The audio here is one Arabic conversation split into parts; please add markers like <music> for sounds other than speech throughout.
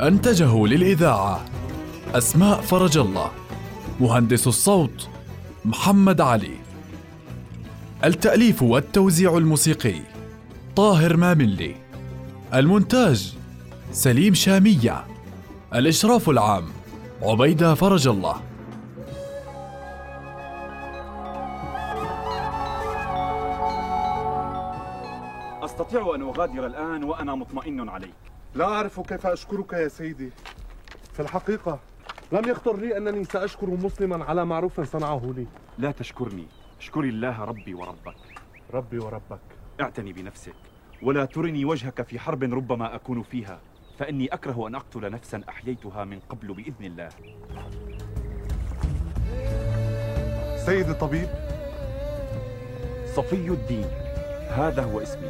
أنتجه للإذاعة أسماء فرج الله مهندس الصوت محمد علي. التأليف والتوزيع الموسيقي طاهر ماملي. المونتاج سليم شامية. الإشراف العام عبيدة فرج الله. أستطيع أن أغادر الآن وأنا مطمئن عليك. لا أعرف كيف أشكرك يا سيدي. في الحقيقة لم يخطر لي أنني سأشكر مسلما على معروف صنعه لي. لا تشكرني. اشكري الله ربي وربك. ربي وربك. اعتني بنفسك. ولا ترني وجهك في حرب ربما أكون فيها. فإني أكره أن أقتل نفسا أحييتها من قبل بإذن الله. سيدي الطبيب. صفي الدين. هذا هو اسمي.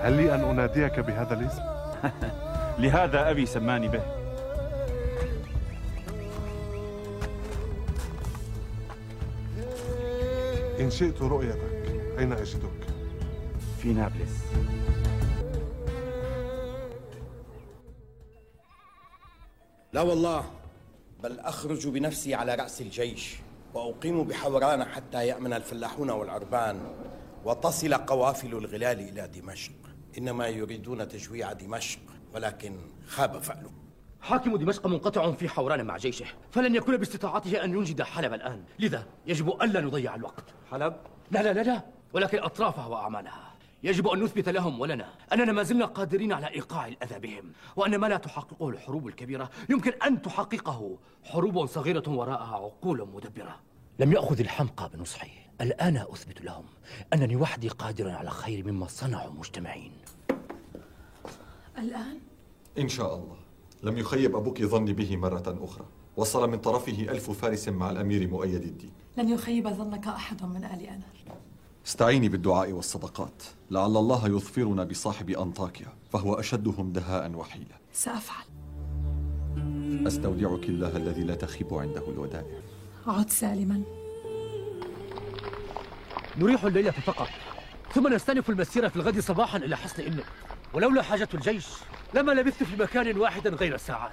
هل لي أن أناديك بهذا الاسم؟ <laughs> لهذا أبي سماني به. إن شئت رؤيتك أين أجدك؟ في نابلس. لا والله بل أخرج بنفسي على رأس الجيش وأقيم بحوران حتى يأمن الفلاحون والعربان وتصل قوافل الغلال إلى دمشق. إنما يريدون تجويع دمشق ولكن خاب فعله. حاكم دمشق منقطع في حوران مع جيشه فلن يكون باستطاعته أن ينجد حلب الآن. لذا يجب ألا نضيع الوقت. حلب؟ لا لا لا لا. ولكن أطرافها وأعمالها. يجب أن نثبت لهم ولنا أننا ما زلنا قادرين على إيقاع الأذى بهم وأن ما لا تحققه الحروب الكبيرة يمكن أن تحققه حروب صغيرة وراءها عقول مدبرة. لم يأخذ الحمقى بنصحي الآن أثبت لهم أنني وحدي قادر على خير مما صنعوا مجتمعين. الآن؟ إن شاء الله. لم يخيب أبوك ظني به مرة أخرى. وصل من طرفه ألف فارس مع الأمير مؤيد الدين. لن يخيب ظنك أحد من آل أنا استعيني بالدعاء والصدقات. لعل الله يظفرنا بصاحب أنطاكيا فهو أشدهم دهاء وحيلة سأفعل. أستودعك الله الذي لا تخيب عنده الودائع. عد سالما. نريح الليلة فقط. ثم نستأنف المسيرة في الغد صباحا إلى حصن إنك ولولا حاجة الجيش لما لبثت في مكان واحد غير ساعات.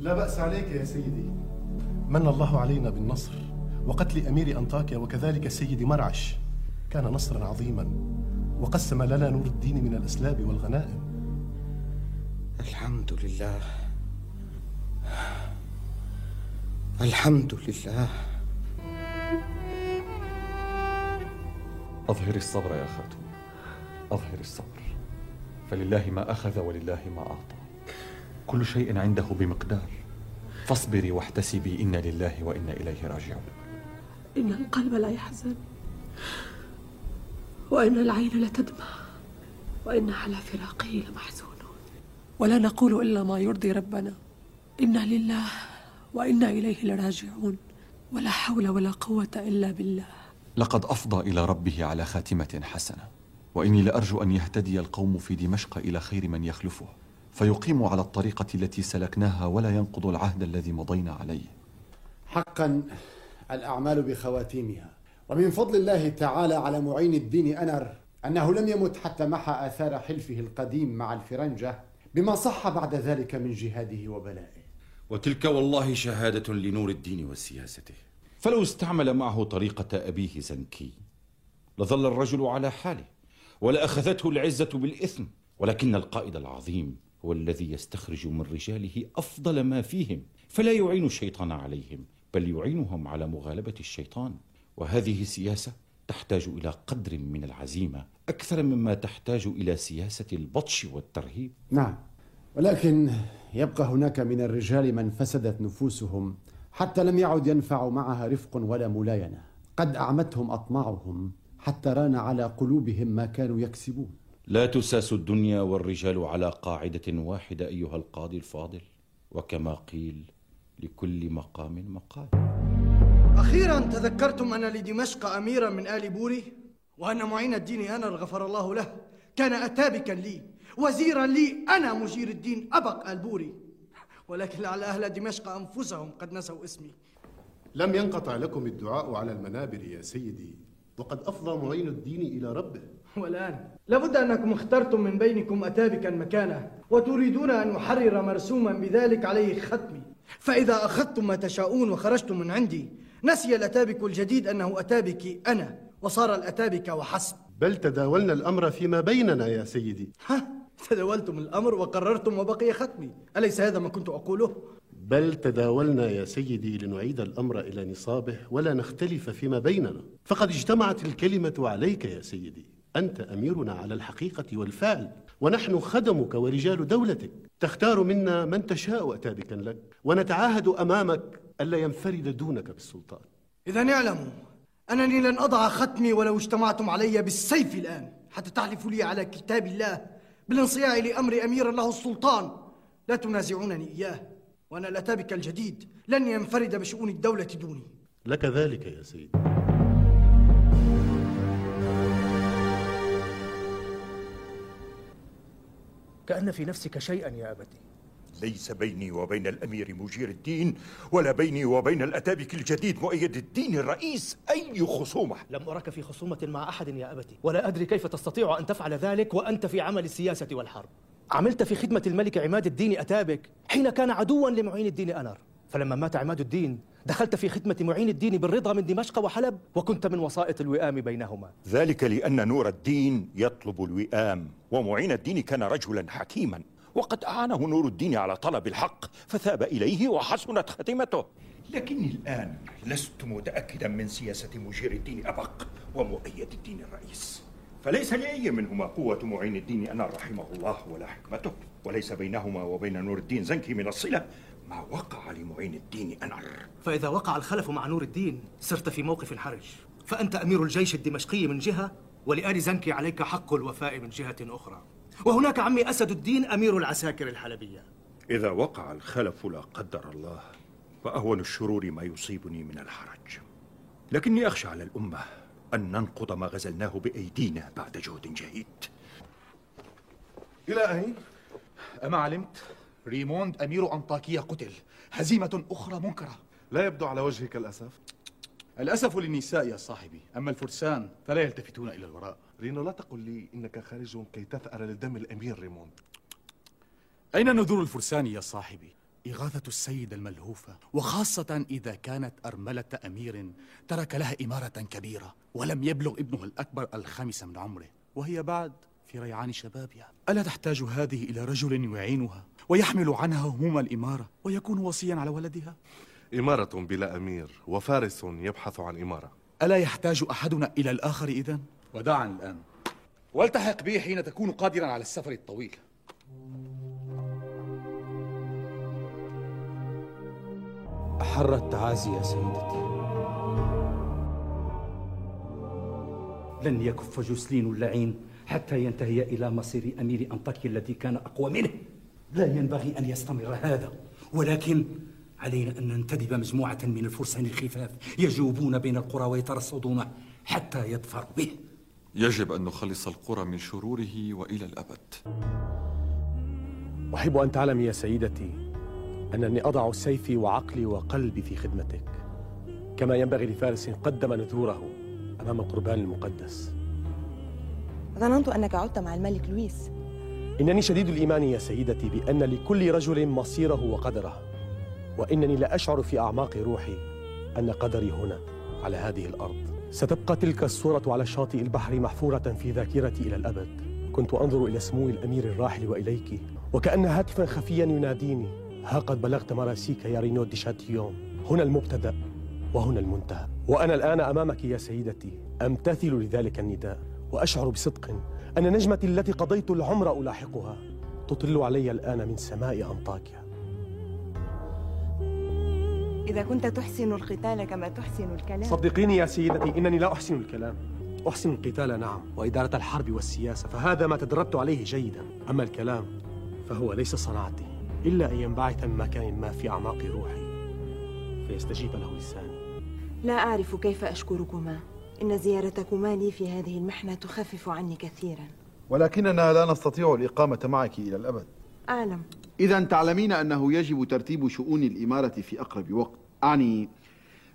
لا بأس عليك يا سيدي. من الله علينا بالنصر وقتل أمير أنطاكيا وكذلك السيد مرعش. كان نصرا عظيما وقسم لنا نور الدين من الأسلاب والغنائم. الحمد لله. الحمد لله. أظهر الصبر يا خاتم. أظهر الصبر. فلله ما أخذ ولله ما أعطى. كل شيء عنده بمقدار. فاصبري واحتسبي. إن لله وإنا إليه راجعون. إن القلب لا يحزن وإن العين لتدمع وإن على فراقه لمحزونون ولا نقول إلا ما يرضي ربنا. إنا لله وإنا إليه لراجعون. ولا حول ولا قوة إلا بالله. لقد أفضى إلى ربه على خاتمة حسنة. وإني لأرجو أن يهتدي القوم في دمشق إلى خير من يخلفه. فيقيموا على الطريقة التي سلكناها ولا ينقضوا العهد الذي مضينا عليه. حقا الأعمال بخواتيمها. ومن فضل الله تعالى على معين الدين أنر أنه لم يمت حتى محى آثار حلفه القديم مع الفرنجة بما صح بعد ذلك من جهاده وبلائه. وتلك والله شهادة لنور الدين وسياسته. فلو استعمل معه طريقة أبيه زنكي لظل الرجل على حاله ولأخذته العزة بالإثم ولكن القائد العظيم هو الذي يستخرج من رجاله أفضل ما فيهم. فلا يعين الشيطان عليهم بل يعينهم على مغالبة الشيطان. وهذه سياسة تحتاج إلى قدر من العزيمة أكثر مما تحتاج إلى سياسة البطش والترهيب. نعم. ولكن يبقى هناك من الرجال من فسدت نفوسهم حتى لم يعد ينفع معها رفق ولا ملاينة. قد أعمتهم أطماعهم حتى ران على قلوبهم ما كانوا يكسبون. لا تساس الدنيا والرجال على قاعدة واحدة أيها القاضي الفاضل. وكما قيل لكل مقام مقال. أخيرا تذكرتم أن لدمشق أميرا من آل بوري وأن معين الدين أنر غفر الله له. كان أتابكا لي وزيرا لي أنا مجير الدين أبق البوري ولكن لعل أهل دمشق أنفسهم قد نسوا اسمي. لم ينقطع لكم الدعاء على المنابر يا سيدي وقد أفضى معين الدين إلى ربه. والآن. لابد أنكم اخترتم من بينكم أتابكا مكانه وتريدون أن يحرر مرسوما بذلك عليه ختمي. فإذا أخذتم ما تشاءون وخرجتم من عندي نسي الأتابك الجديد أنه أتابكي أنا وصار الأتابك وحسب. بل تداولنا الأمر فيما بيننا يا سيدي. ها تداولتم الأمر وقررتم وبقي ختمي. أليس هذا ما كنت أقوله؟ بل تداولنا يا سيدي لنعيد الأمر إلى نصابه ولا نختلف فيما بيننا. فقد اجتمعت الكلمة عليك يا سيدي. أنت أميرنا على الحقيقة والفعل ونحن خدمك ورجال دولتك. تختار منا من تشاء أتابكا لك ونتعاهد أمامك ألا ينفرد دونك بالسلطان. إذا اعلموا أنني لن أضع ختمي ولو اجتمعتم علي بالسيف الآن حتى تحلفوا لي على كتاب الله بالانصياع لأمر أمير له السلطان. لا تنازعونني إياه وأنا الأتابك الجديد. لن ينفرد بشؤون الدولة دوني. لك ذلك يا سيدي. كأن في نفسك شيئا يا أبتي. ليس بيني وبين الأمير مجير الدين ولا بيني وبين الأتابك الجديد مؤيد الدين الرئيس أي خصومة. لم أرك في خصومة مع أحد يا أبتي ولا أدري كيف تستطيع أن تفعل ذلك وأنت في عمل السياسة والحرب. عملت في خدمة الملك عماد الدين أتابك حين كان عدوا لمعين الدين أنر فلما مات عماد الدين دخلت في خدمة معين الدين بالرضا من دمشق وحلب وكنت من وسائط الوئام بينهما. ذلك لأن نور الدين يطلب الوئام ومعين الدين كان رجلا حكيما وقد أعانه نور الدين على طلب الحق فثاب إليه وحسنت خاتمته. لكني الآن لست متأكدا من سياسة مجير الدين أبق ومؤيد الدين الرئيس. فليس لأي منهما قوة معين الدين أنا رحمه الله ولا حكمته وليس بينهما وبين نور الدين زنكي من الصلة. ما وقع لمعين الدين أنر فإذا وقع الخلف مع نور الدين صرت في موقف حرج فأنت أمير الجيش الدمشقي من جهة ولآل زنكي عليك حق الوفاء من جهة أخرى. وهناك عمي أسد الدين أمير العساكر الحلبية. إذا وقع الخلف لا قدر الله فأهون الشرور ما يصيبني من الحرج. لكني أخشى على الأمة أن ننقض ما غزلناه بأيدينا بعد جهد جهيد إلى أين؟ أما علمت؟ ريموند أمير أنطاكية قتل. هزيمة أخرى منكرة. لا يبدو على وجهك الأسف. الأسف للنساء يا صاحبي. أما الفرسان فلا يلتفتون إلى الوراء. رينو لا تقل لي إنك خارج كي تثأر لدم الأمير ريموند. أين نذور الفرسان يا صاحبي؟ إغاثة السيد الملهوفة وخاصة إذا كانت أرملة أمير ترك لها إمارة كبيرة ولم يبلغ ابنه الأكبر الخامس من عمره وهي بعد في ريعان شبابها. ألا تحتاج هذه إلى رجل يعينها؟ ويحمل عنها هموم الإمارة ويكون وصيا على ولدها. إمارة بلا أمير وفارس يبحث عن إمارة. ألا يحتاج أحدنا إلى الآخر إذن؟ وداعا الآن. والتحق بي حين تكون قادرا على السفر الطويل. أحر التعازي يا سيدتي. لن يكف جسلين اللعين حتى ينتهي إلى مصير أمير أنطاكيا الذي كان أقوى منه. لا ينبغي أن يستمر هذا. ولكن علينا أن ننتدب مجموعة من الفرسان الخفاف يجوبون بين القرى ويترصدون حتى يظفروا به. يجب أن نخلص القرى من شروره وإلى الأبد. أحب أن تعلمي يا سيدتي أنني أضع سيفي وعقلي وقلبي في خدمتك كما ينبغي لفارس قدم نذوره أمام القربان المقدس. ظننت أنك عدت مع الملك لويس. إنني شديد الإيمان يا سيدتي بأن لكل رجل مصيره وقدره وإنني لا أشعر في أعماق روحي أن قدري هنا على هذه الأرض. ستبقى تلك الصورة على شاطئ البحر محفورة في ذاكرتي إلى الأبد. كنت أنظر إلى سمو الأمير الراحل وإليك وكأن هاتفا خفيا يناديني ها قد بلغت مراسيك يا رينو دي شاتيون. هنا المبتدأ وهنا المنتهى. وأنا الآن أمامك يا سيدتي أمتثل لذلك النداء وأشعر بصدق أن نجمتي التي قضيت العمر ألاحقها. تطل علي الآن من سماء أنطاكيا. إذا كنت تحسن القتال كما تحسن الكلام. صدقيني يا سيدتي إنني لا أحسن الكلام. أحسن القتال نعم. وإدارة الحرب والسياسة فهذا ما تدربت عليه جيدا. أما الكلام فهو ليس صناعتي إلا أن ينبعث من مكان ما في أعماق روحي. فيستجيب له لساني. لا أعرف كيف أشكركما. إن زيارتكما لي في هذه المحنة تخفف عني كثيرا. ولكننا لا نستطيع الإقامة معك إلى الأبد. أعلم. إذا تعلمين أنه يجب ترتيب شؤون الإمارة في أقرب وقت. أعني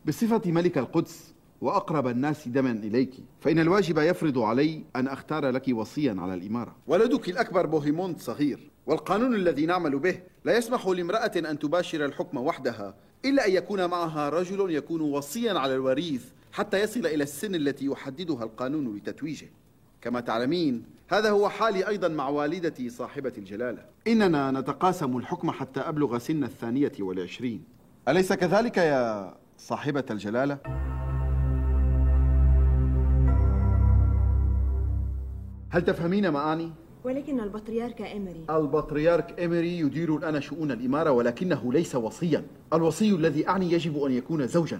بصفة ملك القدس وأقرب الناس دما إليك فإن الواجب يفرض علي أن أختار لك وصيا على الإمارة. ولدك الأكبر بوهيموند صغير والقانون الذي نعمل به لا يسمح لامرأة أن تباشر الحكم وحدها إلا أن يكون معها رجل يكون وصيا على الوريث حتى يصل إلى السن التي يحددها القانون لتتويجه. كما تعلمين هذا هو حالي أيضا مع والدتي صاحبة الجلالة. إننا نتقاسم الحكم حتى أبلغ سن الثانية والعشرين. أليس كذلك يا صاحبة الجلالة؟ هل تفهمين ما أعني؟ ولكن البطريرك إيمري. البطريرك إيمري يدير الآن شؤون الإمارة ولكنه ليس وصيا. الوصي الذي أعني يجب أن يكون زوجا.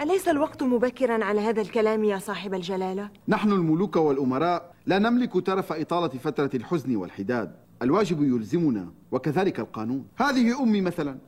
أليس الوقت مبكرا على هذا الكلام يا صاحب الجلالة؟ نحن الملوك والأمراء لا نملك ترف إطالة فترة الحزن والحداد. الواجب يلزمنا وكذلك القانون. هذه أمي مثلا.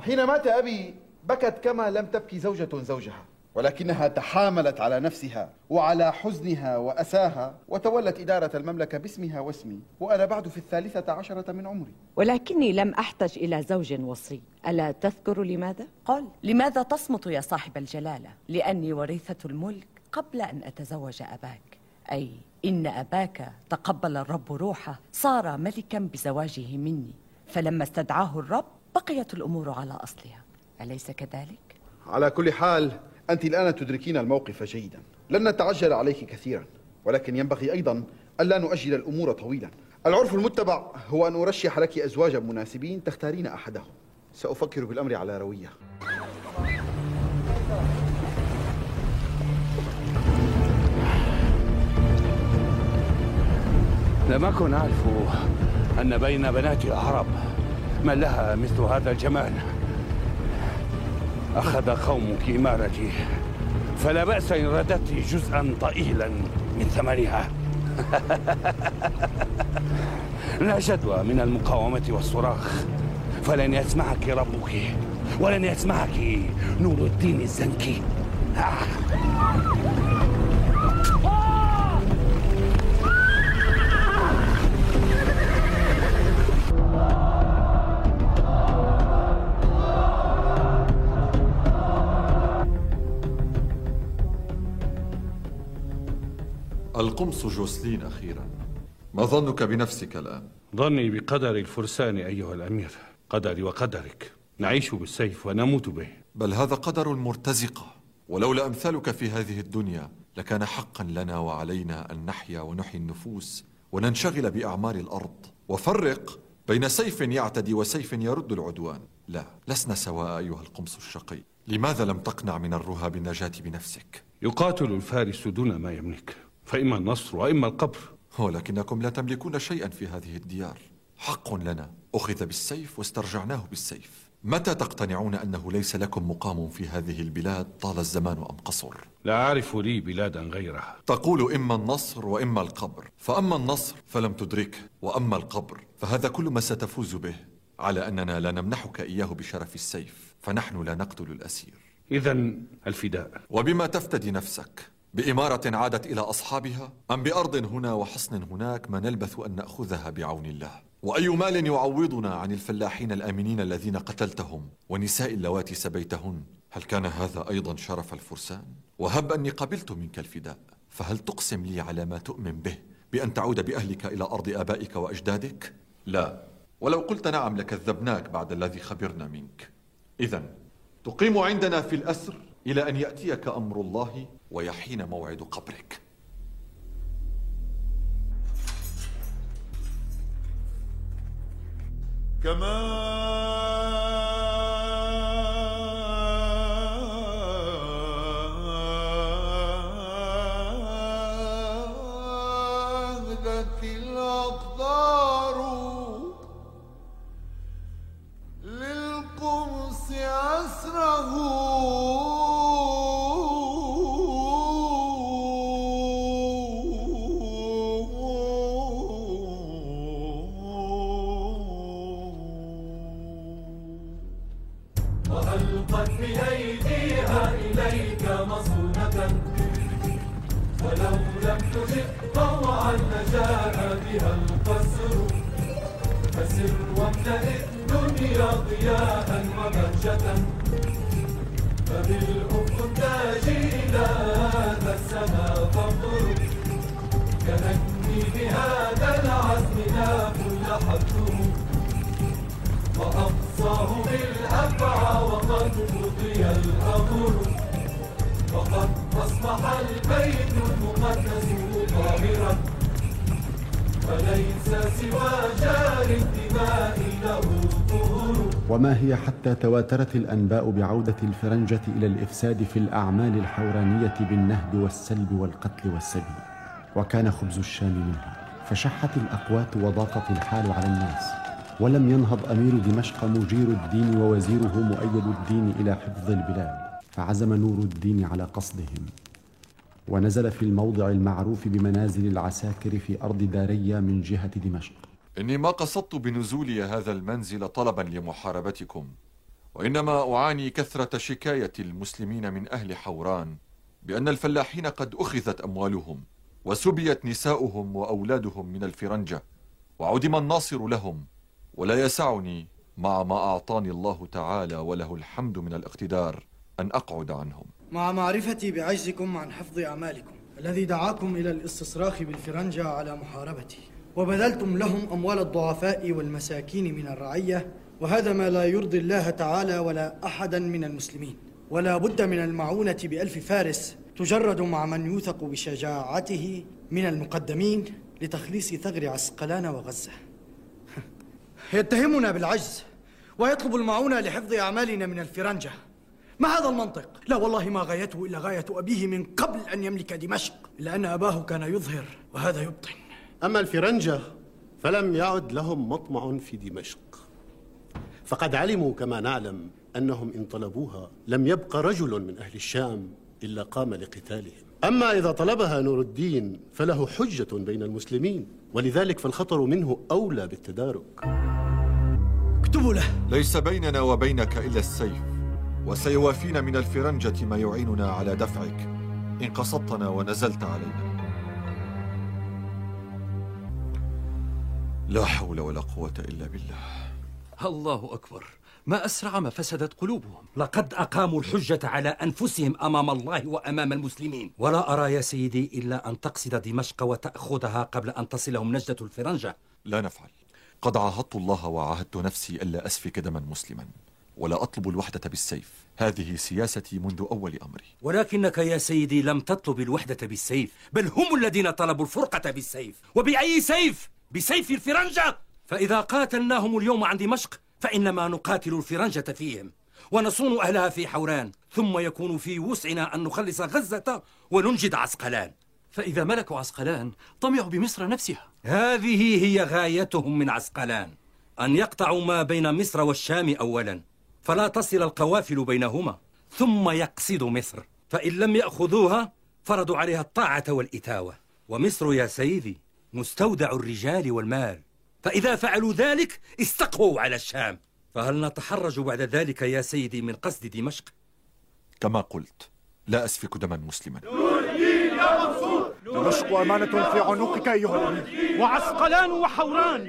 حين مات أبي بكت كما لم تبكي زوجة زوجها. ولكنها تحاملت على نفسها وعلى حزنها وأساها وتولت إدارة المملكة باسمها واسمي وأنا بعد في الثالثة عشرة من عمري ولكني لم أحتج إلى زوج وصي ألا تذكر لماذا؟ قل لماذا تصمت يا صاحب الجلالة؟ لأني وريثة الملك قبل أن أتزوج أباك أي إن أباك تقبل الرب روحه صار ملكا بزواجه مني فلما استدعاه الرب بقيت الأمور على أصلها أليس كذلك؟ على كل حال أنت الآن تدركين الموقف جيدا. لن نتعجل عليك كثيرا ولكن ينبغي أيضا ألا نؤجل الأمور طويلا. العرف المتبع هو أن أرشح لك أزواجا مناسبين تختارين أحدهم. سأفكر بالأمر على روية. لم أكن أعرف أن بين بنات العرب من لها مثل هذا الجمال. أخذ قومك إمارتي. فلا بأس إن رددت جزءا ضئيلا من ثمنها. <laughs> لا جدوى من المقاومة والصراخ. فلن يسمعك ربك ولن يسمعك نور الدين الزنكي. القمص جوسلين أخيرا. ما ظنك بنفسك الآن؟ ظني بقدر الفرسان أيها الأمير. قدري وقدرك. نعيش بالسيف ونموت به. بل هذا قدر المرتزقة ولولا أمثالك في هذه الدنيا لكان حقا لنا وعلينا أن نحيا ونحيي النفوس وننشغل بأعمار الأرض. وفرق بين سيف يعتدي وسيف يرد العدوان. لا لسنا سواء أيها القمص الشقي. لماذا لم تقنع من الرهى بالنجاة بنفسك؟ يقاتل الفارس دون ما يملك. فإما النصر وإما القبر. ولكنكم لا تملكون شيئا في هذه الديار. حق لنا. أخذ بالسيف واسترجعناه بالسيف. متى تقتنعون أنه ليس لكم مقام في هذه البلاد طال الزمان أم قصر؟ لا أعرف لي بلادا غيرها. تقول إما النصر وإما القبر. فأما النصر فلم تدركه وأما القبر فهذا كل ما ستفوز به. على أننا لا نمنحك إياه بشرف السيف فنحن لا نقتل الأسير. إذا الفداء. وبما تفتدي نفسك بإمارة عادت إلى أصحابها أم بأرض هنا وحصن هناك ما نلبث أن نأخذها بعون الله وأي مال يعوضنا عن الفلاحين الآمنين الذين قتلتهم ونساء اللواتي سبيتهن هل كان هذا أيضا شرف الفرسان؟ وهب أني قبلت منك الفداء فهل تقسم لي على ما تؤمن به بأن تعود بأهلك إلى أرض آبائك وأجدادك؟ لا ولو قلت نعم لكذبناك بعد الذي خبرنا منك إذا تقيم عندنا في الأسر إلى أن يأتيك أمر الله ويحين موعد قبرك. كما السماء فانظر كأني بهذا العزم لا كل حده وأقصاه بالأفعى وقد قضي الأمر. وقد أصبح البيت المقدس طاهرا وليس سوى جار الدماء له. وما هي حتى تواترت الأنباء بعودة الفرنجة إلى الإفساد في الأعمال الحورانية بالنهب والسلب والقتل والسبي وكان خبز الشام منها. فشحت الأقوات وضاقت الحال على الناس. ولم ينهض أمير دمشق مجير الدين ووزيره مؤيد الدين إلى حفظ البلاد. فعزم نور الدين على قصدهم. ونزل في الموضع المعروف بمنازل العساكر في أرض داريا من جهة دمشق. إني ما قصدت بنزولي هذا المنزل طلبا لمحاربتكم وإنما أعاني كثرة شكاية المسلمين من أهل حوران بأن الفلاحين قد أخذت أموالهم وسبيت نساؤهم وأولادهم من الفرنجة وعدم الناصر لهم ولا يسعني مع ما أعطاني الله تعالى وله الحمد من الاقتدار أن أقعد عنهم. مع معرفتي بعجزكم عن حفظ أعمالكم الذي دعاكم إلى الاستصراخ بالفرنجة على محاربتي. وبذلتم لهم أموال الضعفاء والمساكين من الرعية وهذا ما لا يرضي الله تعالى ولا أحدا من المسلمين. ولا بد من المعونة بألف فارس تجرد مع من يوثق بشجاعته من المقدمين لتخليص ثغر عسقلان وغزة. <laughs> يتهمنا بالعجز ويطلب المعونة لحفظ أعمالنا من الفرنجة. ما هذا المنطق؟ لا والله ما غايته إلا غاية أبيه من قبل أن يملك دمشق. إلا أن أباه كان يظهر وهذا يبطن. أما الفرنجة فلم يعد لهم مطمع في دمشق. فقد علموا كما نعلم أنهم إن طلبوها لم يبق رجل من أهل الشام إلا قام لقتالهم. أما إذا طلبها نور الدين فله حجة بين المسلمين ولذلك فالخطر منه أولى بالتدارك. اكتبوا له. ليس بيننا وبينك إلا السيف وسيوافينا من الفرنجة ما يعيننا على دفعك إن قصدتنا ونزلت علينا. لا حول ولا قوة إلا بالله. الله أكبر. ما أسرع ما فسدت قلوبهم. لقد أقاموا الحجة على أنفسهم أمام الله وأمام المسلمين. ولا أرى يا سيدي إلا أن تقصد دمشق وتأخذها قبل أن تصلهم نجدة الفرنجة. لا نفعل. قد عاهدت الله وعاهدت نفسي ألا أسفك دما مسلما ولا أطلب الوحدة بالسيف. هذه سياستي منذ أول أمري. ولكنك يا سيدي لم تطلب الوحدة بالسيف بل هم الذين طلبوا الفرقة بالسيف. وبأي سيف؟ بسيف الفرنجة. فإذا قاتلناهم اليوم عن دمشق فإنما نقاتل الفرنجة فيهم ونصون أهلها في حوران ثم يكون في وسعنا أن نخلص غزة وننجد عسقلان. فإذا ملكوا عسقلان طمعوا بمصر نفسها. هذه هي غايتهم من عسقلان أن يقطعوا ما بين مصر والشام أولا فلا تصل القوافل بينهما ثم يقصدوا مصر. فإن لم يأخذوها فرضوا عليها الطاعة والإتاوة. ومصر يا سيدي مستودع الرجال والمال. فإذا فعلوا ذلك استقووا على الشام. فهل نتحرج بعد ذلك يا سيدي من قصد دمشق؟ كما قلت لا أسفك دما مسلما. يا منصور دمشق أمانة في عنقك أيها الأمير. وعسقلان وحوران.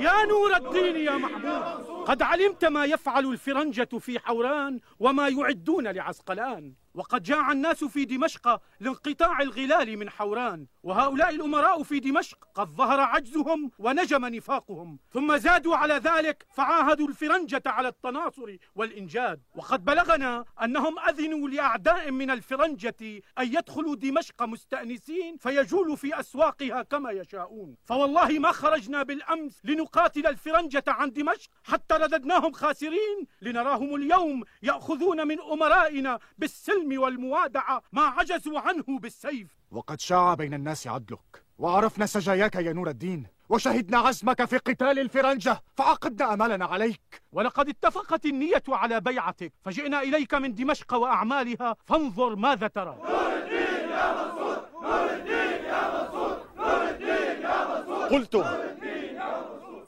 يا نور الدين يا محبوب قد علمت ما يفعل الفرنجة في حوران وما يعدون لعسقلان. وقد جاع الناس في دمشق لانقطاع الغلال من حوران. وهؤلاء الأمراء في دمشق قد ظهر عجزهم ونجم نفاقهم. ثم زادوا على ذلك فعاهدوا الفرنجة على التناصر والإنجاد. وقد بلغنا أنهم أذنوا لأعداء من الفرنجة أن يدخلوا دمشق مستأنسين فيجولوا في أسواقها كما يشاءون. فوالله ما خرجنا بالأمس لنقاتل الفرنجة عن دمشق حتى رددناهم خاسرين لنراهم اليوم يأخذون من أمرائنا بالسلم والموادعة ما عجزوا عنه بالسيف. وقد شاع بين الناس عدلك وعرفنا سجاياك يا نور الدين وشهدنا عزمك في قتال الفرنجة فعقدنا أمالنا عليك. ولقد اتفقت النية على بيعتك فجئنا إليك من دمشق وأعمالها فانظر ماذا ترى. قلتم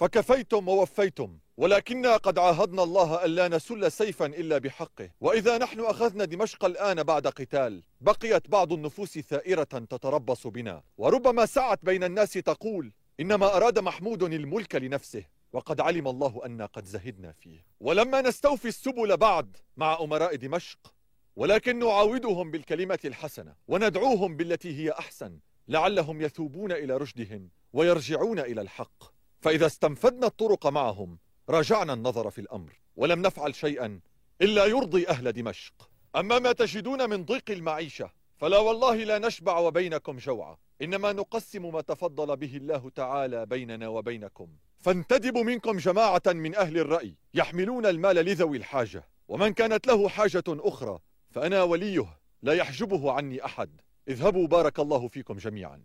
فكفيتم ووفيتم. ولكننا قد عاهدنا الله ألا نسل سيفا إلا بحقه. وإذا نحن أخذنا دمشق الآن بعد قتال بقيت بعض النفوس ثائرة تتربص بنا. وربما سعت بين الناس تقول إنما أراد محمود الملك لنفسه وقد علم الله أن قد زهدنا فيه. ولما نستوفي السبل بعد مع أمراء دمشق ولكن نعاودهم بالكلمة الحسنة وندعوهم بالتي هي أحسن لعلهم يثوبون إلى رشدهم ويرجعون إلى الحق. فإذا استنفدنا الطرق معهم راجعنا النظر في الأمر ولم نفعل شيئا إلا يرضي أهل دمشق. أما ما تجدون من ضيق المعيشة فلا والله لا نشبع وبينكم جوعا إنما نقسم ما تفضل به الله تعالى بيننا وبينكم. فانتدب منكم جماعة من أهل الرأي يحملون المال لذوي الحاجة. ومن كانت له حاجة أخرى فأنا وليه لا يحجبه عني أحد. اذهبوا بارك الله فيكم جميعا.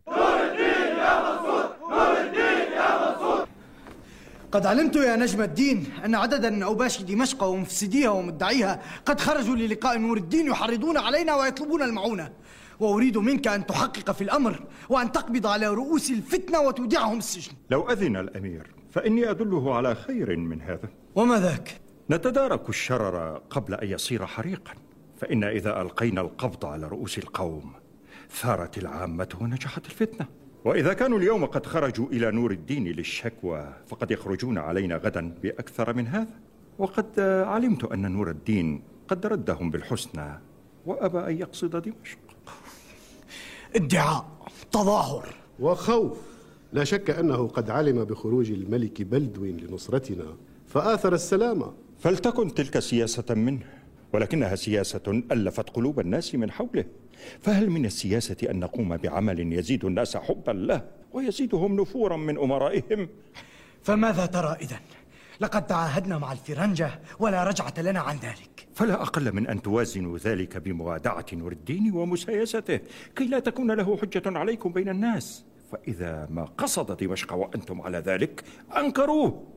قد علمت يا نجم الدين أن عددا من أوباش دمشق ومفسديها ومدعيها قد خرجوا للقاء نور الدين يحرضون علينا ويطلبون المعونة. وأريد منك أن تحقق في الأمر وأن تقبض على رؤوس الفتنة وتودعهم السجن. لو أذن الأمير فإني أدله على خير من هذا. وما ذاك؟ نتدارك الشرر قبل أن يصير حريقا. فإن إذا ألقينا القبض على رؤوس القوم ثارت العامة ونجحت الفتنة. وإذا كانوا اليوم قد خرجوا إلى نور الدين للشكوى فقد يخرجون علينا غدا بأكثر من هذا. وقد علمت أن نور الدين قد ردهم بالحسنى. وأبى أن يقصد دمشق. ادعاء تظاهر. وخوف. لا شك أنه قد علم بخروج الملك بلدو لنصرتنا فآثر السلام. فلتكن تلك سياسة منه ولكنها سياسة ألفت قلوب الناس من حوله. فهل من السياسة أن نقوم بعمل يزيد الناس حبا له ويزيدهم نفورا من أمرائهم؟ فماذا ترى إذن؟ لقد تعاهدنا مع الفرنجة ولا رجعة لنا عن ذلك. فلا أقل من أن توازنوا ذلك بموادعة نور الدين ومسايسته كي لا تكون له حجة عليكم بين الناس. فإذا ما قصد دمشق وأنتم على ذلك أنكروه.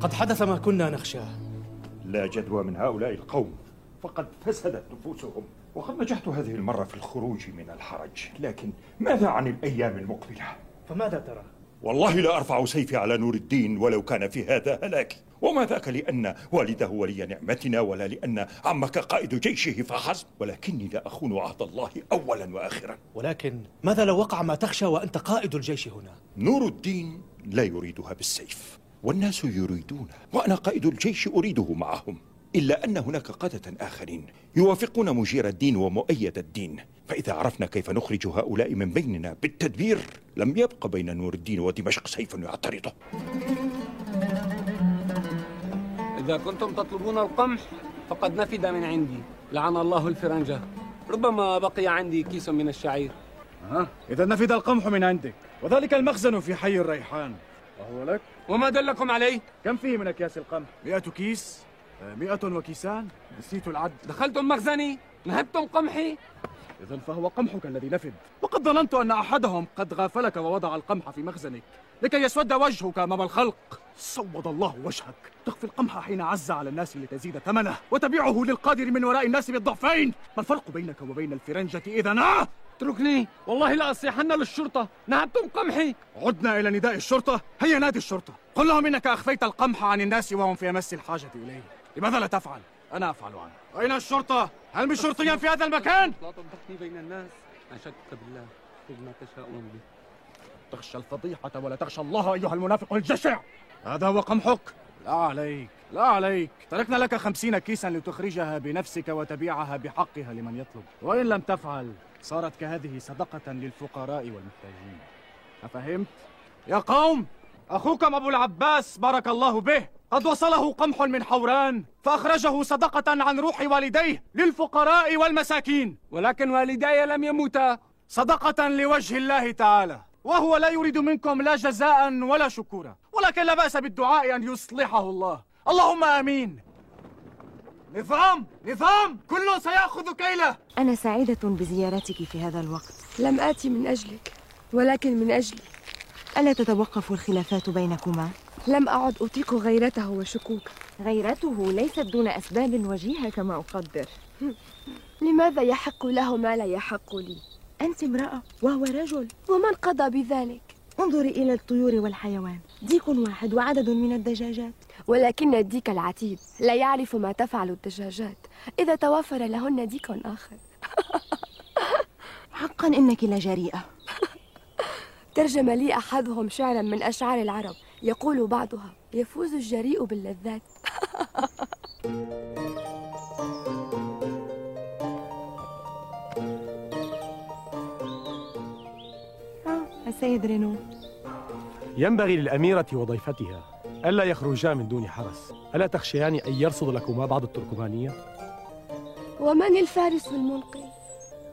قد حدث ما كنا نخشاه. لا جدوى من هؤلاء القوم. فقد فسدت نفوسهم. وقد نجحت هذه المرة في الخروج من الحرج. لكن ماذا عن الأيام المقبلة؟ فماذا ترى؟ والله لا أرفع سيفي على نور الدين ولو كان في هذا هلاكي وما ذاك لأن والده ولي نعمتنا ولا لأن عمك قائد جيشه فحسب. ولكني لا أخون عهد الله أولا وآخرا. ولكن ماذا لو وقع ما تخشى وأنت قائد الجيش هنا؟ نور الدين لا يريدها بالسيف. والناس يريدونه وأنا قائد الجيش أريده معهم. إلا أن هناك قادة آخرين يوافقون مجير الدين ومؤيد الدين. فإذا عرفنا كيف نخرج هؤلاء من بيننا بالتدبير لم يبق بين نور الدين ودمشق سيف يعترضه. إذا كنتم تطلبون القمح فقد نفد من عندي. لعن الله الفرنجة. ربما بقي عندي كيس من الشعير. ها؟ إذا نفد القمح من عندك. وذلك المخزن في حي الريحان. وهو لك؟ وما دلكم عليه؟ كم فيه من أكياس القمح؟ مئة كيس. مئة وكيسان؟ نسيت العد. دخلتم مخزني نهبتم قمحي إذا فهو قمحك الذي نفد. وقد ظننت أن أحدهم قد غافلك ووضع القمح في مخزنك. لكي يسود وجهك أمام الخلق. صوض الله وجهك. تخفي القمح حين عز على الناس لتزيد ثمنه. وتبيعه للقادر من وراء الناس بالضعفين. ما الفرق بينك وبين الفرنجة إذا آه؟ اتركني. والله لا أصيحن للشرطة. نهبتم قمحي عدنا إلى نداء الشرطة. هيا نادي الشرطة. قل لهم إنك أخفيت القمح عن الناس وهم في أمس الحاجة إليه. لماذا لا تفعل؟ أنا أفعل عنه أين الشرطة؟ هل من شرطيا في هذا المكان؟ لا تضحكني بين الناس. أشدك بالله خذ ما تشاءون به. تخشى الفضيحة ولا تخشى الله أيها المنافق الجشع. هذا هو قمحك. لا عليك لا عليك. تركنا لك خمسين كيسا لتخرجها بنفسك وتبيعها بحقها لمن يطلب. وإن لم تفعل صارت كهذه صدقة للفقراء والمحتاجين. أفهمت؟ يا قوم أخوكم أبو العباس بارك الله به. قد وصله قمح من حوران فأخرجه صدقة عن روح والديه للفقراء والمساكين. ولكن والداي لم يموتا صدقة لوجه الله تعالى وهو لا يريد منكم لا جزاء ولا شكورا ولكن لا بأس بالدعاء أن يصلحه الله. اللهم آمين. نظام نظام كل سيأخذ كيله. أنا سعيدة بزيارتك في هذا الوقت. لم آتي من أجلك ولكن من أجلي. ألا تتوقف الخلافات بينكما؟ لم أعد أطيق غيرته وشكوكه غيرته ليست دون أسباب وجيهة كما أقدر. <laughs> لماذا يحق له ما لا يحق لي؟ أنت امرأة وهو رجل. ومن قضى بذلك؟ انظري إلى الطيور والحيوان. ديك واحد وعدد من الدجاجات. ولكن الديك العتيد لا يعرف ما تفعل الدجاجات. إذا توفر لهن ديك آخر. <laughs> حقا إنك لجريئة ترجم لي أحدهم شعرا من أشعار العرب. يقول بعضها يفوز الجريء باللذات. السيد رينو. ينبغي للأميرة وضيفتها ألا يخرجا من دون حرس. ألا تخشيان أن يرصد لكما بعض التركمانية؟ ومن الفارس المنقذ؟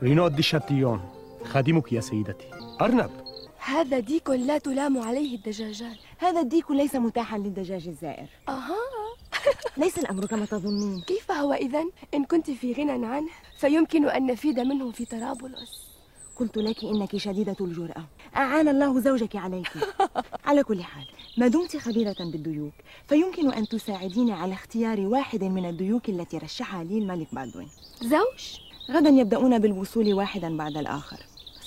رينو ديشاتيون خادمك يا سيدتي. أرنب. هذا ديك لا تلام عليه الدجاجات. هذا الديك ليس متاحا للدجاج الزائر. أها. <laughs> ليس الأمر كما تظنين كيف هو إذن؟ إن كنت في غنى عنه فيمكن أن نفيد منه في طرابلس. قلت لك إنك شديدة الجرأة. أعان الله زوجك عليك. <laughs> على كل حال ما دمت خبيرة بالديوك فيمكن أن تساعديني على اختيار واحد من الديوك التي رشحها لي الملك بالدوين. زوج؟ غدا يبدأون بالوصول واحدا بعد الآخر.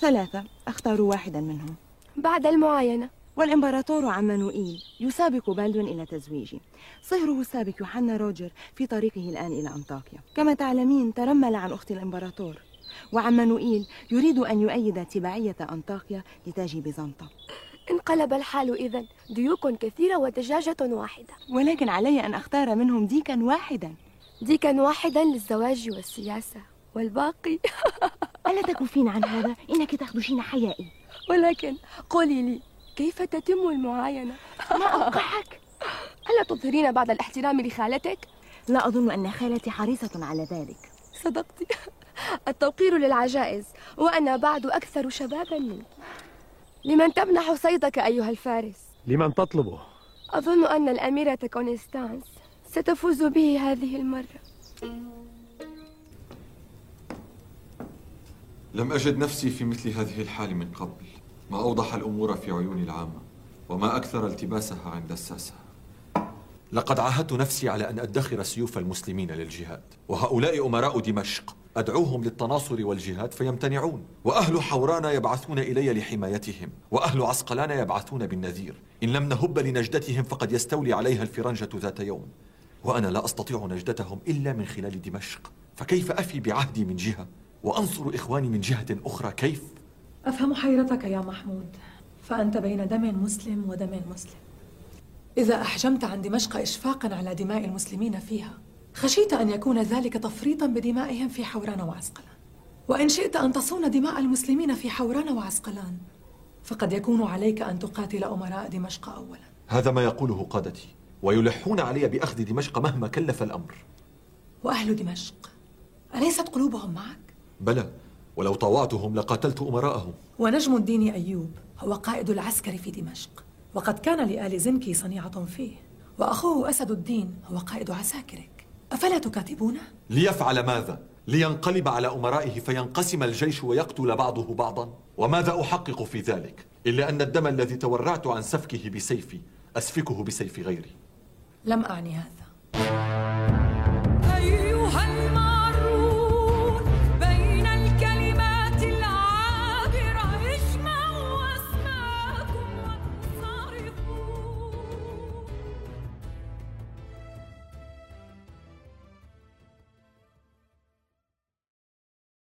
ثلاثة أختار واحدا منهم. بعد المعاينة. والإمبراطور عمانوئيل يسابق بالدوين إلى تزويجي صهره السابق يوحنا روجر في طريقه الآن إلى أنطاكيا. كما تعلمين ترمل عن أخت الإمبراطور. وعمانوئيل يريد أن يؤيد تبعية أنطاكيا لتاج بيزنطة. انقلب الحال إذا ديوك كثيرة ودجاجة واحدة. ولكن علي أن أختار منهم ديكا واحدا. ديكا واحدا للزواج والسياسة والباقي. <laughs> ألا تكفين عن هذا؟ إنك تخدشين حيائي. ولكن قولي لي كيف تتم المعاينة؟ ما أوقعك ألا تظهرين بعض الاحترام لخالتك؟ لا أظن أن خالتي حريصة على ذلك صدقتي التوقير للعجائز وأنا بعد أكثر شبابا منك لمن تمنح صيدك أيها الفارس؟ لمن تطلبه؟ أظن أن الأميرة كونستانس ستفوز به هذه المرة لم أجد نفسي في مثل هذه الحال من قبل ما أوضح الأمور في عيون العامة وما أكثر التباسها عند الساسة. لقد عاهدت نفسي على أن أدخر سيوف المسلمين للجهاد وهؤلاء أمراء دمشق. أدعوهم للتناصر والجهاد فيمتنعون وأهل حوران يبعثون إلي لحمايتهم وأهل عسقلان يبعثون بالنذير. إن لم نهب لنجدتهم فقد يستولي عليها الفرنجة ذات يوم. وأنا لا أستطيع نجدتهم إلا من خلال دمشق. فكيف أفي بعهدي من جهة وأنصر إخواني من جهة أخرى؟ كيف؟ أفهم حيرتك يا محمود؟ فأنت بين دم مسلم ودم مسلم. إذا أحجمت عن دمشق إشفاقا على دماء المسلمين فيها خشيت أن يكون ذلك تفريطا بدمائهم في حوران وعسقلان. وإن شئت أن تصون دماء المسلمين في حوران وعسقلان فقد يكون عليك أن تقاتل أمراء دمشق أولا. هذا ما يقوله قادتي ويلحون علي بأخذ دمشق مهما كلف الأمر. وأهل دمشق أليست قلوبهم معك؟ بلى ولو طوعتهم لقاتلت أمراءهم ونجم الدين أيوب هو قائد العسكر في دمشق وقد كان لآل زنكي صنيعة فيه وأخوه أسد الدين هو قائد عساكرك أفلا تكاتبونه؟ ليفعل ماذا؟ لينقلب على أمرائه فينقسم الجيش ويقتل بعضه بعضا؟ وماذا أحقق في ذلك؟ إلا أن الدم الذي تورعت عن سفكه بسيفي أسفكه بسيف غيري لم أعني هذا